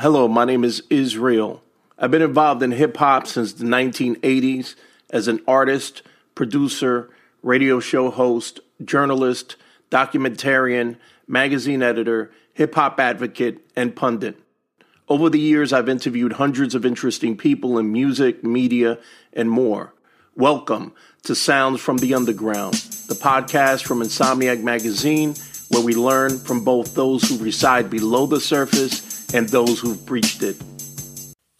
Hello, my name is Israel. I've been involved in hip hop since the 1980s as an artist, producer, radio show host, journalist, documentarian, magazine editor, hip hop advocate, and pundit. Over the years, I've interviewed hundreds of interesting people in music, media, and more. Welcome to Sounds from the Underground, the podcast from Insomniac Magazine, where we learn from both those who reside below the surface and those who've breached it.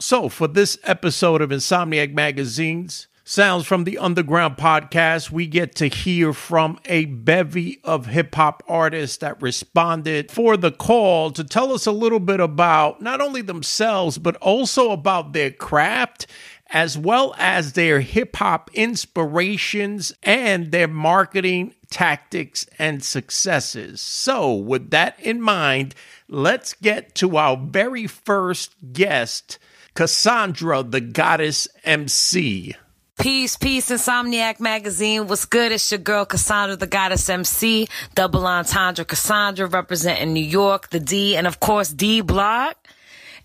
So, for this episode of Insomniac Magazine's Sounds from the Underground podcast, we get to hear from a bevy of hip hop artists that responded for the call to tell us a little bit about not only themselves, but also about their craft as well as their hip hop inspirations and their marketing tactics and successes. So, with that in mind, let's get to our very first guest, Cassandra, the Goddess MC. Peace, peace, Insomniac Magazine. What's good? It's your girl Cassandra, the Goddess MC, double entendre Cassandra, representing New York, the D, and of course D Block.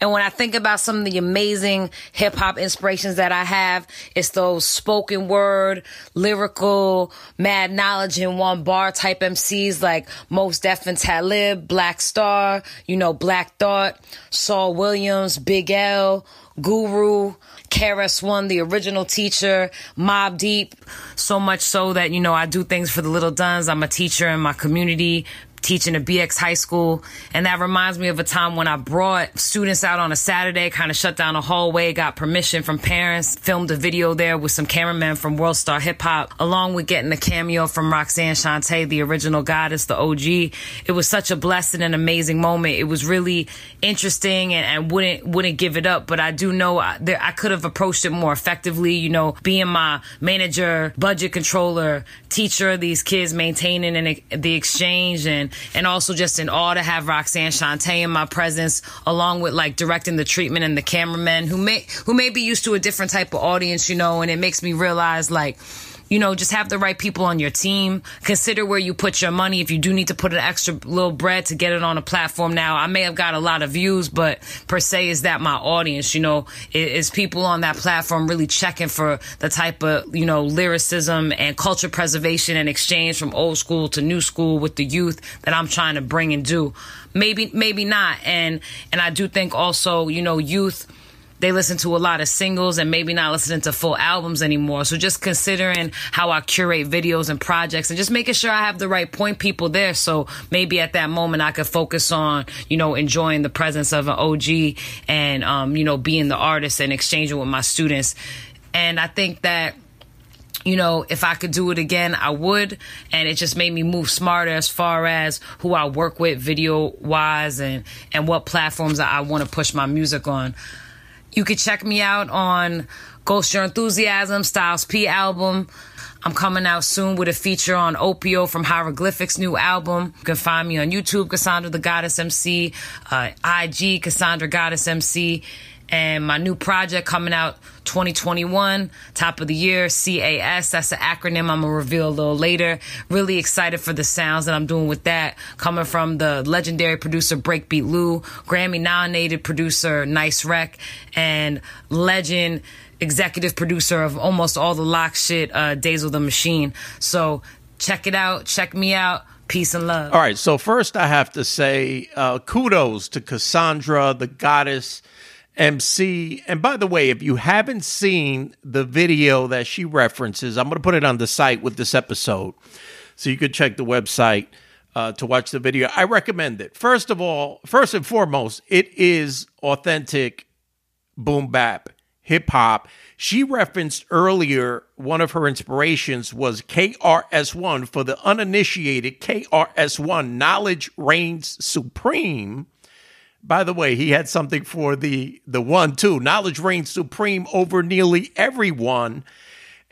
And when I think about some of the amazing hip hop inspirations that I have, it's those spoken word, lyrical, mad knowledge in one bar type MCs like Mos Def and Talib, Black Star, you know, Black Thought, Saul Williams, Big L, Guru, KRS-One, the original teacher, Mobb Deep, so much so that, you know, I do things for the little duns. I'm a teacher in my community, teaching at BX High School. And that reminds me of a time when I brought students out on a Saturday, kind of shut down a hallway, got permission from parents, filmed a video there with some cameramen from World Star Hip Hop, along with getting a cameo from Roxanne Shante, the original goddess, the OG. It was such a blessed and amazing moment. It was really interesting and, and wouldn't, wouldn't give it up. But I do know I, there, I could have approached it more effectively, you know, being my manager, budget controller, teacher, these kids maintaining an, the exchange and and also just in awe to have Roxanne Shante in my presence, along with like directing the treatment and the cameramen who may who may be used to a different type of audience, you know, and it makes me realize like you know, just have the right people on your team. Consider where you put your money. If you do need to put an extra little bread to get it on a platform now, I may have got a lot of views, but per se, is that my audience? You know, is people on that platform really checking for the type of, you know, lyricism and culture preservation and exchange from old school to new school with the youth that I'm trying to bring and do? Maybe, maybe not. And, and I do think also, you know, youth, they listen to a lot of singles and maybe not listening to full albums anymore. So just considering how I curate videos and projects and just making sure I have the right point people there. So maybe at that moment I could focus on, you know, enjoying the presence of an OG and, um, you know, being the artist and exchanging with my students. And I think that, you know, if I could do it again, I would. And it just made me move smarter as far as who I work with video wise and, and what platforms I want to push my music on. You could check me out on Ghost Your Enthusiasm, Styles P album. I'm coming out soon with a feature on Opio from Hieroglyphics' new album. You can find me on YouTube, Cassandra the Goddess MC, uh, IG, Cassandra Goddess MC and my new project coming out 2021 top of the year cas that's the acronym i'm gonna reveal a little later really excited for the sounds that i'm doing with that coming from the legendary producer breakbeat lou grammy nominated producer nice rec and legend executive producer of almost all the lock shit uh days of the machine so check it out check me out Peace and love. All right. So, first, I have to say uh, kudos to Cassandra, the goddess MC. And by the way, if you haven't seen the video that she references, I'm going to put it on the site with this episode. So you could check the website uh, to watch the video. I recommend it. First of all, first and foremost, it is authentic boom bap hip hop. She referenced earlier one of her inspirations was KRS1 for the uninitiated KRS1 Knowledge Reigns Supreme by the way, he had something for the the one too. Knowledge reigns supreme over nearly everyone,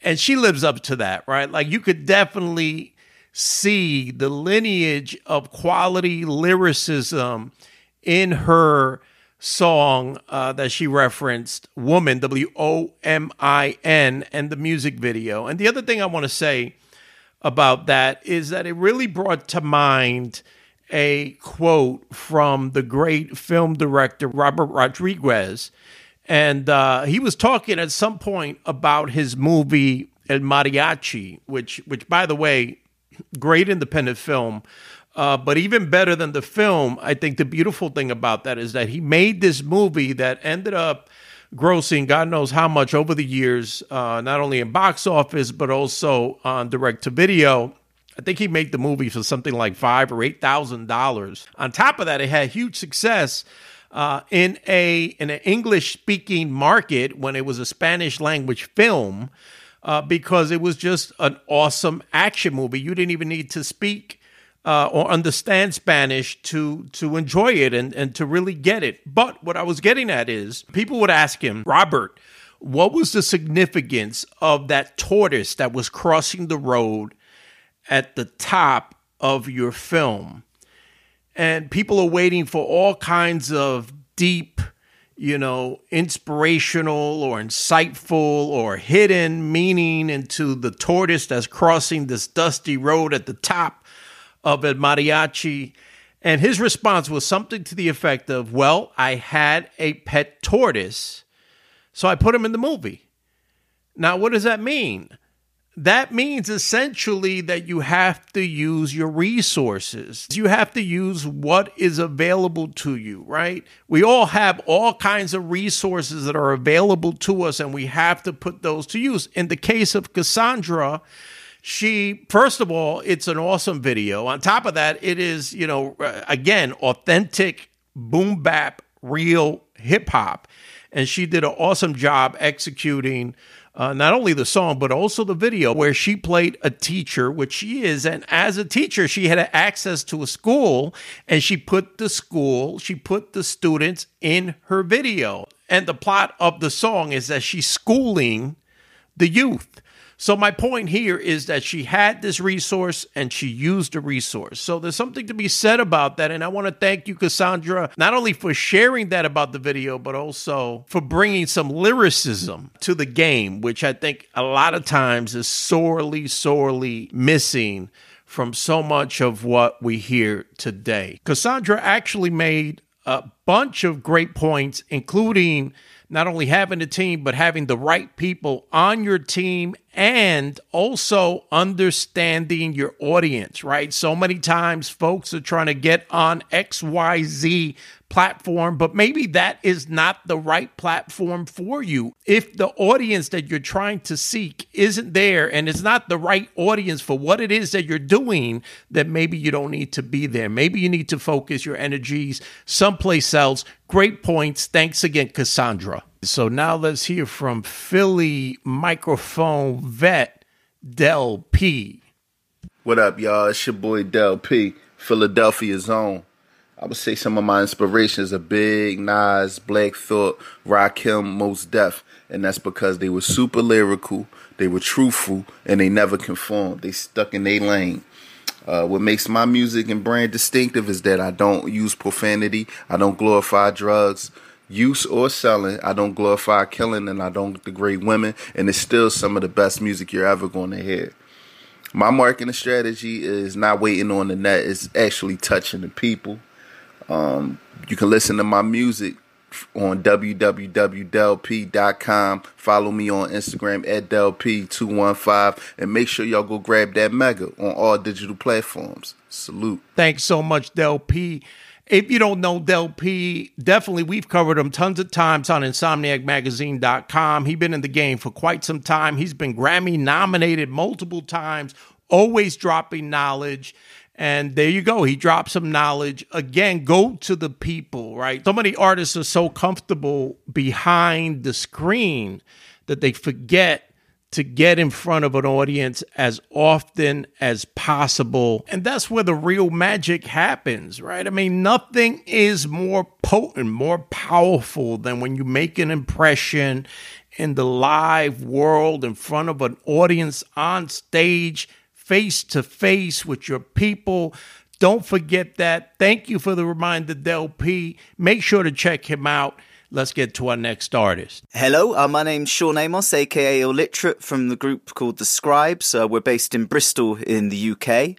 and she lives up to that, right? Like you could definitely see the lineage of quality lyricism in her song uh, that she referenced, "Woman," W O M I N, and the music video. And the other thing I want to say about that is that it really brought to mind a quote from the great film director Robert Rodriguez. And uh, he was talking at some point about his movie El Mariachi, which, which by the way, great independent film. Uh, but even better than the film, I think the beautiful thing about that is that he made this movie that ended up grossing God knows how much over the years, uh, not only in box office, but also on direct to video. I think he made the movie for something like five or eight thousand dollars. On top of that, it had huge success uh, in a in an English speaking market when it was a Spanish language film, uh, because it was just an awesome action movie. You didn't even need to speak uh, or understand Spanish to to enjoy it and and to really get it. But what I was getting at is people would ask him, Robert. What was the significance of that tortoise that was crossing the road at the top of your film. And people are waiting for all kinds of deep, you know, inspirational or insightful or hidden meaning into the tortoise that's crossing this dusty road at the top of El Mariachi. And his response was something to the effect of, Well, I had a pet tortoise, so I put him in the movie. Now, what does that mean? That means essentially that you have to use your resources. You have to use what is available to you, right? We all have all kinds of resources that are available to us, and we have to put those to use. In the case of Cassandra, she, first of all, it's an awesome video. On top of that, it is, you know, uh, again, authentic boom bap, real hip hop. And she did an awesome job executing uh, not only the song, but also the video where she played a teacher, which she is. And as a teacher, she had access to a school and she put the school, she put the students in her video. And the plot of the song is that she's schooling the youth. So my point here is that she had this resource and she used the resource. So there's something to be said about that. And I want to thank you, Cassandra, not only for sharing that about the video, but also for bringing some lyricism to the game, which I think a lot of times is sorely, sorely missing from so much of what we hear today. Cassandra actually made a bunch of great points, including not only having a team, but having the right people on your team and also understanding your audience, right? So many times folks are trying to get on XYZ platform, but maybe that is not the right platform for you. If the audience that you're trying to seek isn't there and it's not the right audience for what it is that you're doing, then maybe you don't need to be there. Maybe you need to focus your energies someplace else. Great points. Thanks again, Cassandra. So now let's hear from Philly microphone vet Del P. What up, y'all? It's your boy Del P, Philadelphia own. I would say some of my inspirations are Big, Nas, Black Thought, Rakim, Mos Def, and that's because they were super lyrical, they were truthful, and they never conformed. They stuck in their lane. Uh, what makes my music and brand distinctive is that I don't use profanity, I don't glorify drugs, use or selling. I don't glorify killing, and I don't degrade women. And it's still some of the best music you're ever going to hear. My marketing strategy is not waiting on the net; it's actually touching the people. Um, you can listen to my music on www.delp.com. Follow me on Instagram at delp215 and make sure y'all go grab that mega on all digital platforms. Salute. Thanks so much, Del P. If you don't know Del P, definitely we've covered him tons of times on insomniacmagazine.com. He's been in the game for quite some time. He's been Grammy nominated multiple times, always dropping knowledge. And there you go. He dropped some knowledge. Again, go to the people, right? So many artists are so comfortable behind the screen that they forget to get in front of an audience as often as possible. And that's where the real magic happens, right? I mean, nothing is more potent, more powerful than when you make an impression in the live world in front of an audience on stage face to face with your people. Don't forget that. Thank you for the reminder, Del P. Make sure to check him out. Let's get to our next artist. Hello, uh, my name's Sean Amos, aka Illiterate, from the group called The Scribes. Uh, we're based in Bristol in the UK.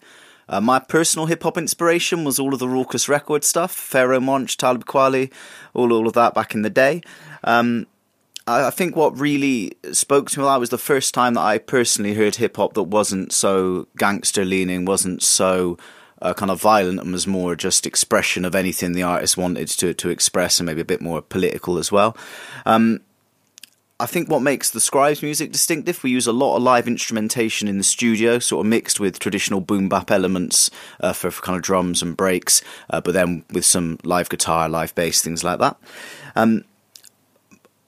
Uh, my personal hip hop inspiration was all of the Rawkus record stuff, Pharoahe Monch, Talib Kweli, all all of that back in the day. Um, I, think what really spoke to me was the first time that I personally heard hip hop that wasn't so gangster leaning, wasn't so uh, kind of violent, and was more just expression of anything the artist wanted to to express, and maybe a bit more political as well. Um, I think what makes the Scribes music distinctive, we use a lot of live instrumentation in the studio, sort of mixed with traditional boom bap elements uh, for, for, kind of drums and breaks, uh, but then with some live guitar, live bass, things like that. Um,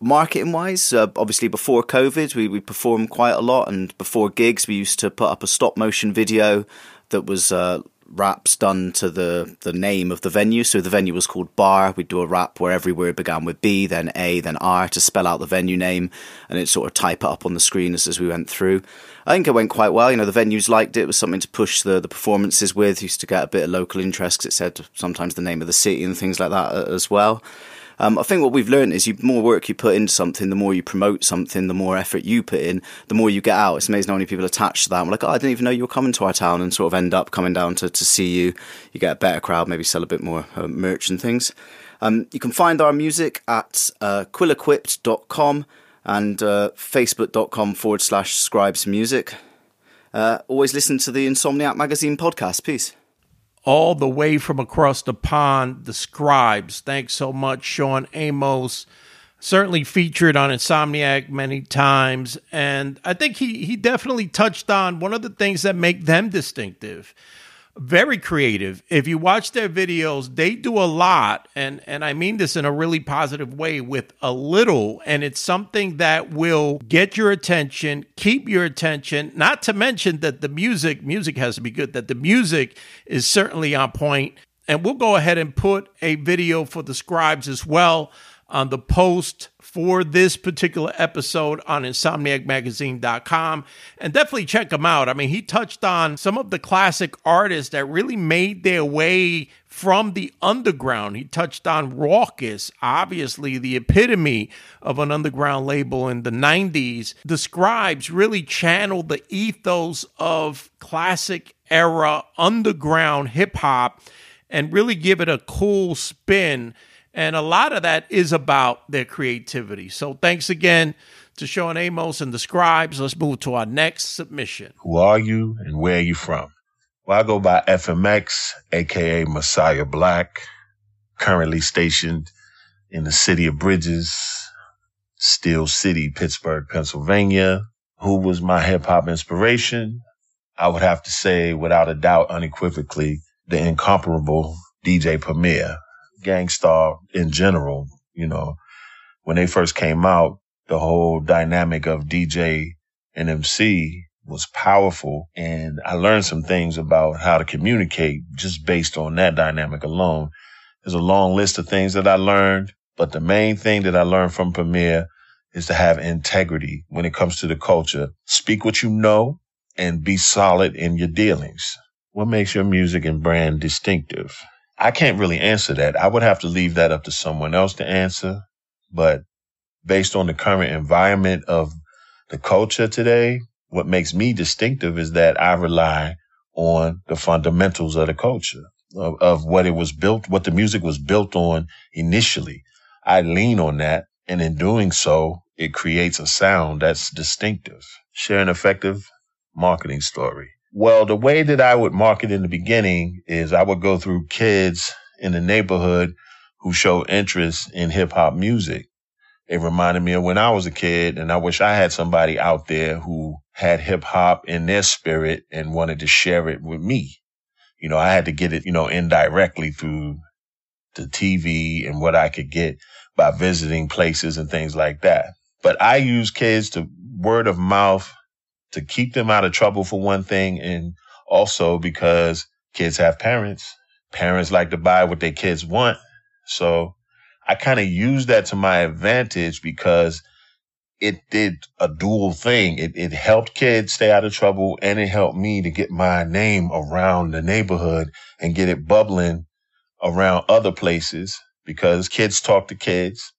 marketing wise, uh, obviously before COVID, we, we performed quite a lot, and before gigs, we used to put up a stop motion video that was uh, raps done to the the name of the venue. So the venue was called Bar. We'd do a rap where every word began with B, then A, then R to spell out the venue name, and it sort of type it up on the screen as, as we went through. I think it went quite well. You know, the venues liked it. It was something to push the, the performances with. Used to get a bit of local interest because it said sometimes the name of the city and things like that uh, as well. Um, I think what we've learned is you more work you put into something, the more you promote something, the more effort you put in, the more you get out. It's amazing how many people attach to that. I'm like, oh, I didn't even know you were coming to our town, and sort of end up coming down to, to see you. You get a better crowd, maybe sell a bit more uh, merch and things. Um, you can find our music at uh, quillequipped.com and uh, facebook.com forward slash scribes music. Uh, always listen to the Insomniac Magazine podcast. Peace all the way from across the pond, the scribes. Thanks so much, Sean Amos. Certainly featured on Insomniac many times. And I think he, he definitely touched on one of the things that make them distinctive very creative. If you watch their videos, they do a lot, and and I mean this in a really positive way with a little, and it's something that will get your attention, keep your attention. Not to mention that the music, music has to be good. That the music is certainly on point. and we'll go ahead and put a video for the scribes as well on the post for this particular episode on insomniacmagazine.com and definitely check him out. I mean, he touched on some of the classic artists that really made their way from the underground. He touched on Rawkus, obviously the epitome of an underground label in the 90s. The Scribes really channeled the ethos of classic era underground hip hop and really give it a cool spin and a lot of that is about their creativity. So thanks again to Sean Amos and the Scribes. Let's move to our next submission. Who are you and where are you from? Well, I go by FMX, aka Messiah Black, currently stationed in the city of Bridges, Steel City, Pittsburgh, Pennsylvania. Who was my hip hop inspiration? I would have to say, without a doubt, unequivocally, the incomparable DJ Premier. Gang Starr in general, you know, when they first came out, the whole dynamic of DJ and MC was powerful. And I learned some things about how to communicate just based on that dynamic alone. There's a long list of things that I learned, but the main thing that I learned from Premier is to have integrity when it comes to the culture. Speak what you know and be solid in your dealings. What makes your music and brand distinctive? I can't really answer that. I would have to leave that up to someone else to answer. But based on the current environment of the culture today, what makes me distinctive is that I rely on the fundamentals of the culture of, of what it was built, what the music was built on initially. I lean on that. And in doing so, it creates a sound that's distinctive. Share an effective marketing story. Well, the way that I would market in the beginning is I would go through kids in the neighborhood who show interest in hip hop music. It reminded me of when I was a kid and I wish I had somebody out there who had hip hop in their spirit and wanted to share it with me. You know, I had to get it, you know, indirectly through the TV and what I could get by visiting places and things like that. But I use kids to word of mouth to keep them out of trouble for one thing, and also because kids have parents. Parents like to buy what their kids want. So I kind of use that to my advantage because it did a dual thing. It, it helped kids stay out of trouble and it helped me to get my name around the neighborhood and get it bubbling around other places because kids talk to kids.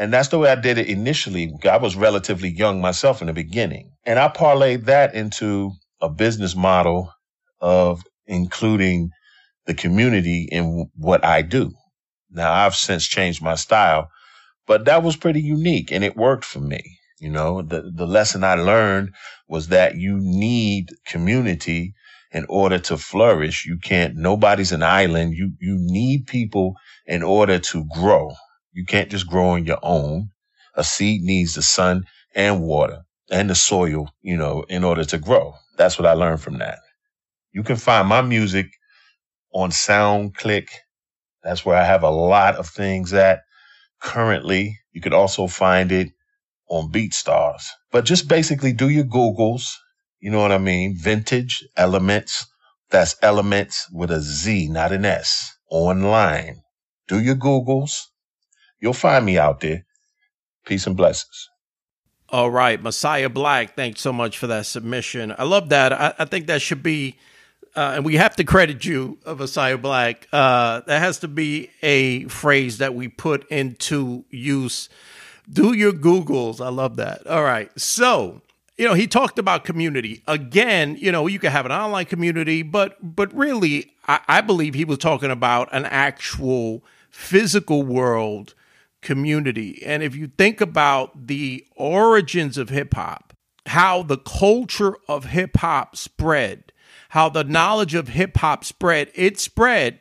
And that's the way I did it initially. I was relatively young myself in the beginning. And I parlayed that into a business model of including the community in what I do. Now I've since changed my style, but that was pretty unique and it worked for me. You know, the, the lesson I learned was that you need community in order to flourish. You can't, nobody's an island. You, you need people in order to grow. You can't just grow on your own. A seed needs the sun and water and the soil, you know, in order to grow. That's what I learned from that. You can find my music on SoundClick. That's where I have a lot of things at currently. You could also find it on BeatStars. But just basically do your Googles. You know what I mean? Vintage elements. That's elements with a Z, not an S. Online. Do your Googles. You'll find me out there. Peace and blessings. All right, Messiah Black, thanks so much for that submission. I love that. I, I think that should be, uh, and we have to credit you, uh, Messiah Black. Uh, that has to be a phrase that we put into use do your Googles. I love that. All right. So, you know, he talked about community. Again, you know, you could have an online community, but but really, I, I believe he was talking about an actual physical world community. And if you think about the origins of hip hop, how the culture of hip hop spread, how the knowledge of hip hop spread, it spread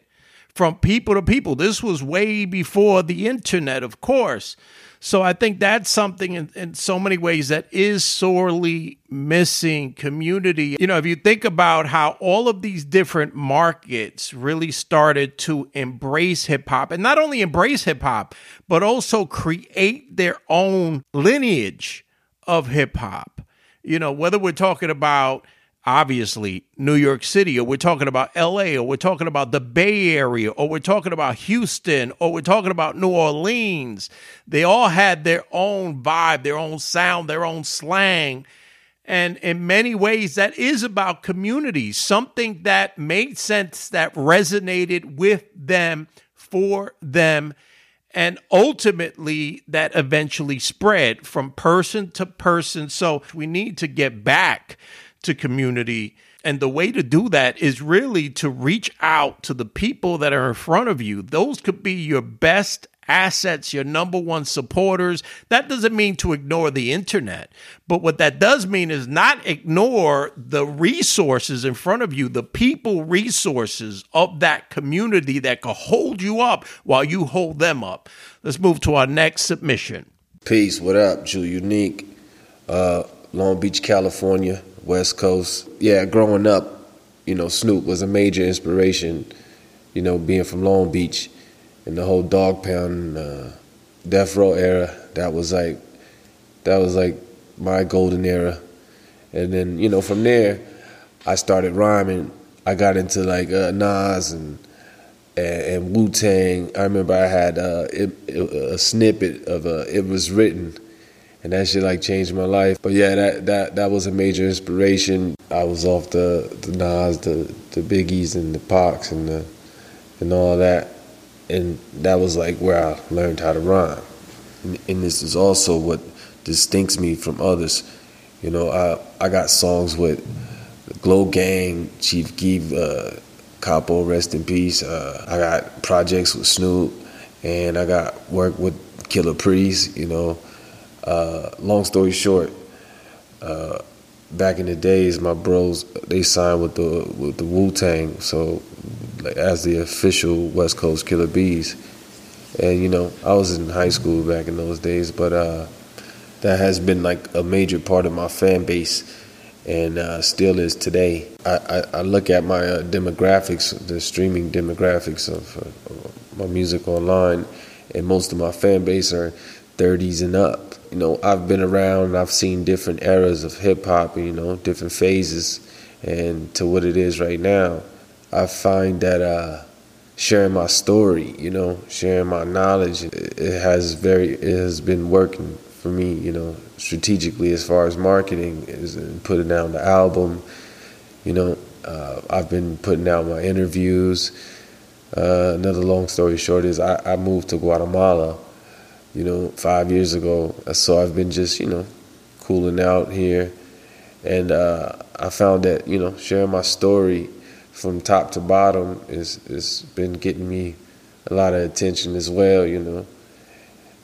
from people to people. This was way before the internet, of course. So I think that's something in, in, so many ways that is sorely missing community. You know, if you think about how all of these different markets really started to embrace hip hop and not only embrace hip hop, but also create their own lineage of hip hop. You know, whether we're talking about obviously New York City, or we're talking about LA, or we're talking about the Bay Area, or we're talking about Houston, or we're talking about New Orleans. They all had their own vibe, their own sound, their own slang. And in many ways, that is about community, something that made sense, that resonated with them, for them. And ultimately, that eventually spread from person to person. So we need to get back to community. And the way to do that is really to reach out to the people that are in front of you. Those could be your best assets, your number one supporters. That doesn't mean to ignore the internet, but what that does mean is not ignore the resources in front of you, the people resources of that community that can hold you up while you hold them up. Let's move to our next submission. Peace. What up, Jule Unique? Uh, Long Beach, California. West Coast. Yeah, growing up, you know, Snoop was a major inspiration. You know, being from Long Beach and the whole Dog Pound, uh, Death Row era. That was like, that was like my golden era. And then you know, from there, I started rhyming. I got into like uh, Nas and and, and Wu Tang. I remember I had uh, a snippet of uh, it was written and that shit like changed my life. But yeah, that that that was a major inspiration. I was off the the Nas, the the Biggies, and the Pacs, and the and all that, and that was like where I learned how to rhyme. And, and this is also what distincts me from others. You know, I I got songs with Glo Gang, Chief Keef, uh, Capo, rest in peace. Uh, I got projects with Snoop, and I got work with Killah Priest. You know. Uh, long story short, uh, back in the days, my bros they signed with the with the Wu Tang, so like, as the official West Coast Killer Bees, and you know I was in high school back in those days, but uh, that has been like a major part of my fan base, and uh, still is today. I, I, I look at my uh, demographics, the streaming demographics of uh, my music online, and most of my fan base are 30s and up you know, I've been around, I've seen different eras of hip hop, you know, different phases, and to what it is right now. I find that uh, sharing my story, you know, sharing my knowledge, it has very, it has been working for me, you know, strategically as far as marketing is putting out the album. You know, uh, I've been putting out my interviews. Uh, another long story short is I, I moved to Guatemala you know, five years ago. So I've been just, you know, cooling out here. And uh, I found that, you know, sharing my story from top to bottom is is been getting me a lot of attention as well, you know.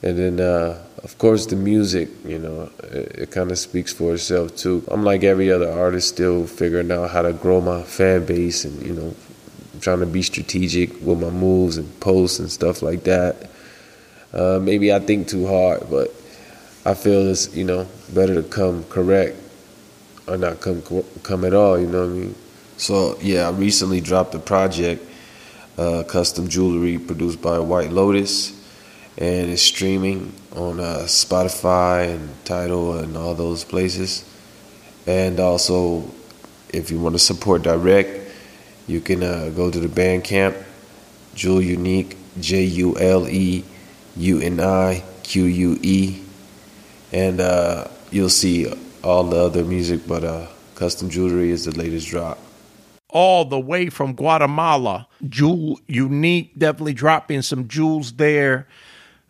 And then, uh, of course, the music, you know, it, it kind of speaks for itself too. I'm like every other artist, still figuring out how to grow my fan base and, you know, trying to be strategic with my moves and posts and stuff like that. Uh, maybe I think too hard, but I feel it's, you know, better to come correct or not come come at all, you know what I mean? So, yeah, I recently dropped a project, uh, custom jewelry produced by White Lotus and it's streaming on uh, Spotify and Tidal and all those places. And also, if you want to support direct, you can uh, go to the Bandcamp, Jule Unique, J U L E U N I Q U E, and uh, you'll see all the other music. But uh, custom jewelry is the latest drop all the way from Guatemala. Jule Unique definitely dropping some jewels there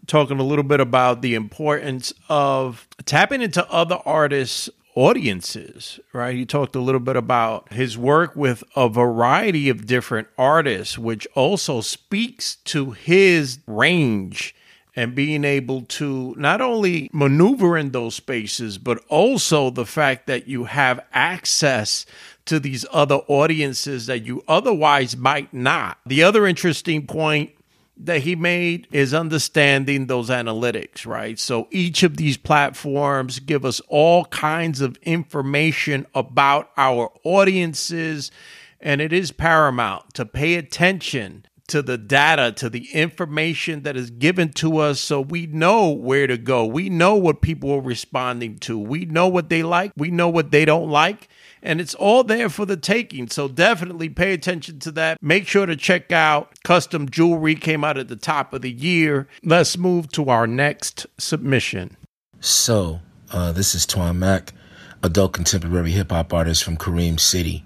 talking a little bit about the importance of tapping into other artists' audiences, right? He talked a little bit about his work with a variety of different artists, which also speaks to his range and being able to not only maneuver in those spaces, but also the fact that you have access to these other audiences that you otherwise might not. The other interesting point that he made is understanding those analytics, right? So each of these platforms give us all kinds of information about our audiences, and it is paramount to pay attention to the data, to the information that is given to us so we know where to go. We know what people are responding to. We know what they like. We know what they don't like and it's all there for the taking. So definitely pay attention to that. Make sure to check out Custom Jewelry came out at the top of the year. Let's move to our next submission. So, uh, this is Twan Mack, adult contemporary hip hop artist from Kareem City.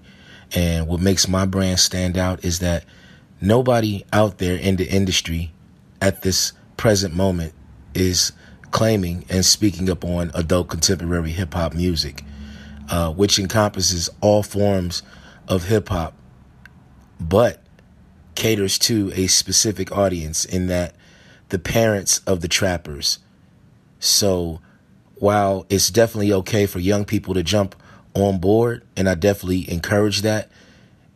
And what makes my brand stand out is that nobody out there in the industry at this present moment is claiming and speaking up on adult contemporary hip hop music uh, which encompasses all forms of hip hop, but caters to a specific audience in that the parents of the trappers. So while it's definitely okay for young people to jump on board, and I definitely encourage that,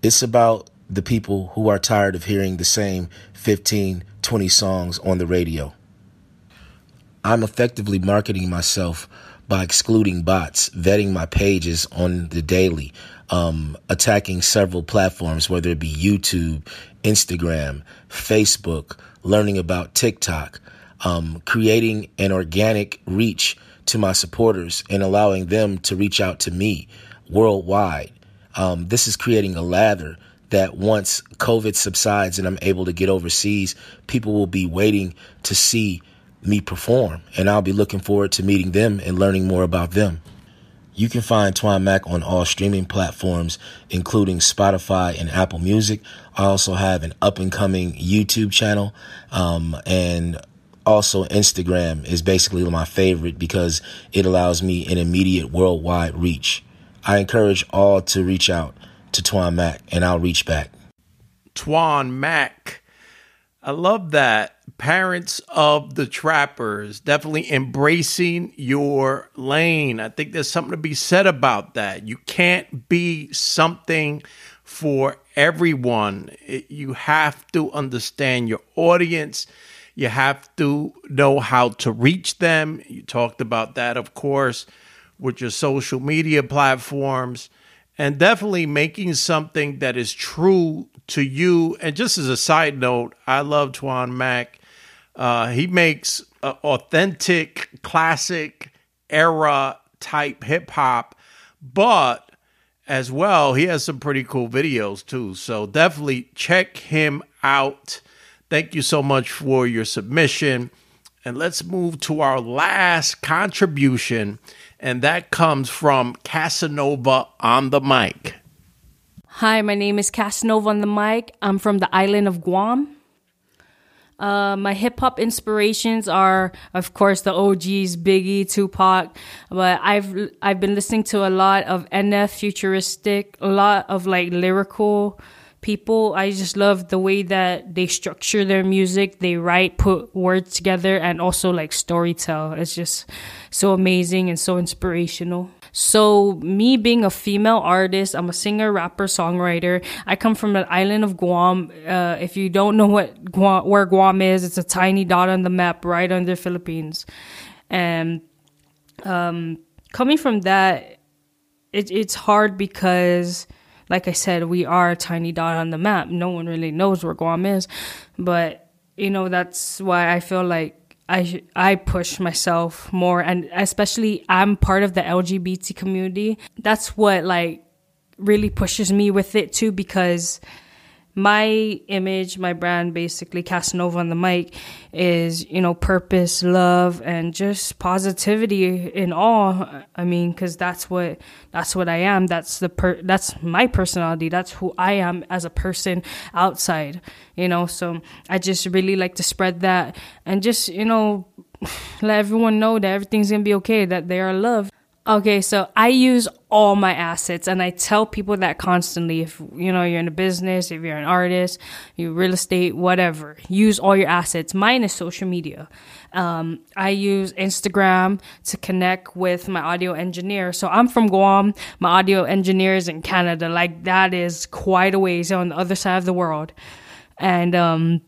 it's about the people who are tired of hearing the same 15, 20 songs on the radio. I'm effectively marketing myself by excluding bots, vetting my pages on the daily, um, attacking several platforms, whether it be YouTube, Instagram, Facebook, learning about TikTok, um, creating an organic reach to my supporters and allowing them to reach out to me worldwide. Um, this is creating a lather that once COVID subsides and I'm able to get overseas, people will be waiting to see me perform, and I'll be looking forward to meeting them and learning more about them. You can find Twan Mack on all streaming platforms, including Spotify and Apple Music. I also have an up and coming YouTube channel, um, and also Instagram is basically my favorite because it allows me an immediate worldwide reach. I encourage all to reach out to Twan Mack, and I'll reach back. Twan Mack. I love that parents of the trappers definitely embracing your lane. I think there's something to be said about that. You can't be something for everyone. It, you have to understand your audience. You have to know how to reach them. You talked about that, of course, with your social media platforms and definitely making something that is true to you. And just as a side note, I love Twan Mack uh, he makes uh, authentic, classic era type hip hop, but as well, he has some pretty cool videos too. So definitely check him out. Thank you so much for your submission. And let's move to our last contribution, and that comes from Casanova on the mic. Hi, my name is Casanova on the mic. I'm from the island of Guam. Uh, my hip hop inspirations are, of course, the OGs, Biggie, Tupac. But I've I've been listening to a lot of NF, futuristic, a lot of like lyrical people. I just love the way that they structure their music. They write, put words together, and also like storytell. It's just so amazing and so inspirational. So, me being a female artist, I'm a singer, rapper, songwriter. I come from the island of Guam. Uh, if you don't know what Guam, where Guam is, it's a tiny dot on the map right under Philippines. And um, coming from that, it, it's hard because, like I said, we are a tiny dot on the map. No one really knows where Guam is, but you know that's why I feel like I I push myself more, and especially I'm part of the LGBT community. That's what like really pushes me with it too, because my image, my brand, basically Casanova on the mic, is you know purpose, love, and just positivity in all. I mean, because that's what that's what I am. That's the per that's my personality. That's who I am as a person outside. You know, so I just really like to spread that and just you know let everyone know that everything's gonna be okay. That they are loved. Okay, so I use all my assets and I tell people that constantly. If you know you're in a business, if you're an artist, you real estate, whatever, use all your assets. Mine is social media. Um, I use Instagram to connect with my audio engineer. So I'm from Guam. My audio engineer is in Canada. Like that is quite a ways on the other side of the world. And um,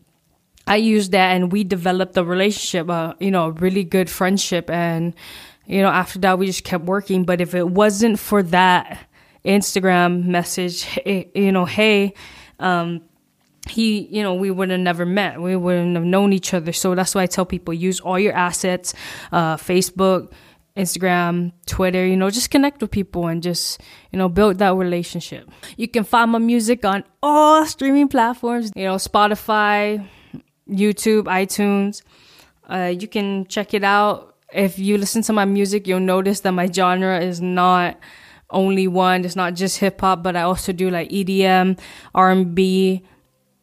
I use that and we developed a relationship, uh, you know, a really good friendship and you know, after that, we just kept working. But if it wasn't for that Instagram message, you know, hey, um, he, you know, we would have never met. We wouldn't have known each other. So that's why I tell people use all your assets, uh, Facebook, Instagram, Twitter, you know, just connect with people and just, you know, build that relationship. You can find my music on all streaming platforms, you know, Spotify, YouTube, iTunes. Uh, you can check it out if you listen to my music, you'll notice that my genre is not only one. It's not just hip hop, but I also do like EDM, R and B,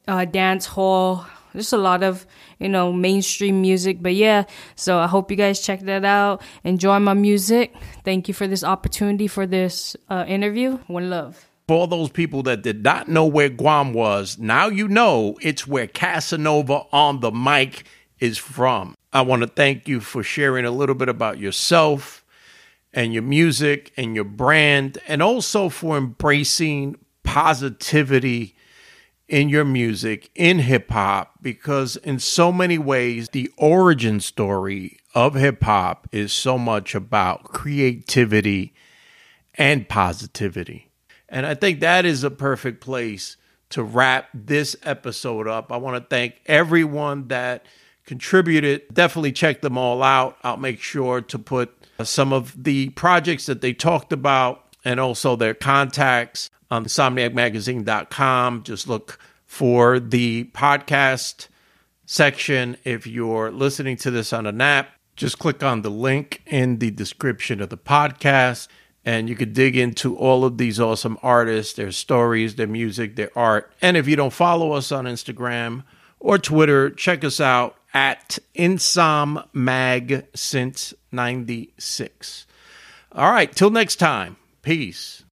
uh, dance hall. Just a lot of you know mainstream music. But yeah, so I hope you guys check that out. Enjoy my music. Thank you for this opportunity for this uh, interview. One love. For all those people that did not know where Guam was, now you know it's where Casanova on the mic is from. I want to thank you for sharing a little bit about yourself and your music and your brand, and also for embracing positivity in your music, in hip hop, because in so many ways, the origin story of hip hop is so much about creativity and positivity. And I think that is a perfect place to wrap this episode up. I want to thank everyone that contributed. Definitely check them all out. I'll make sure to put uh, some of the projects that they talked about and also their contacts on insomniacmagazine.com. Just look for the podcast section. If you're listening to this on an app, just click on the link in the description of the podcast and you could dig into all of these awesome artists, their stories, their music, their art. And if you don't follow us on Instagram or Twitter, check us out at Insom Mag since 96. All right, till next time. Peace.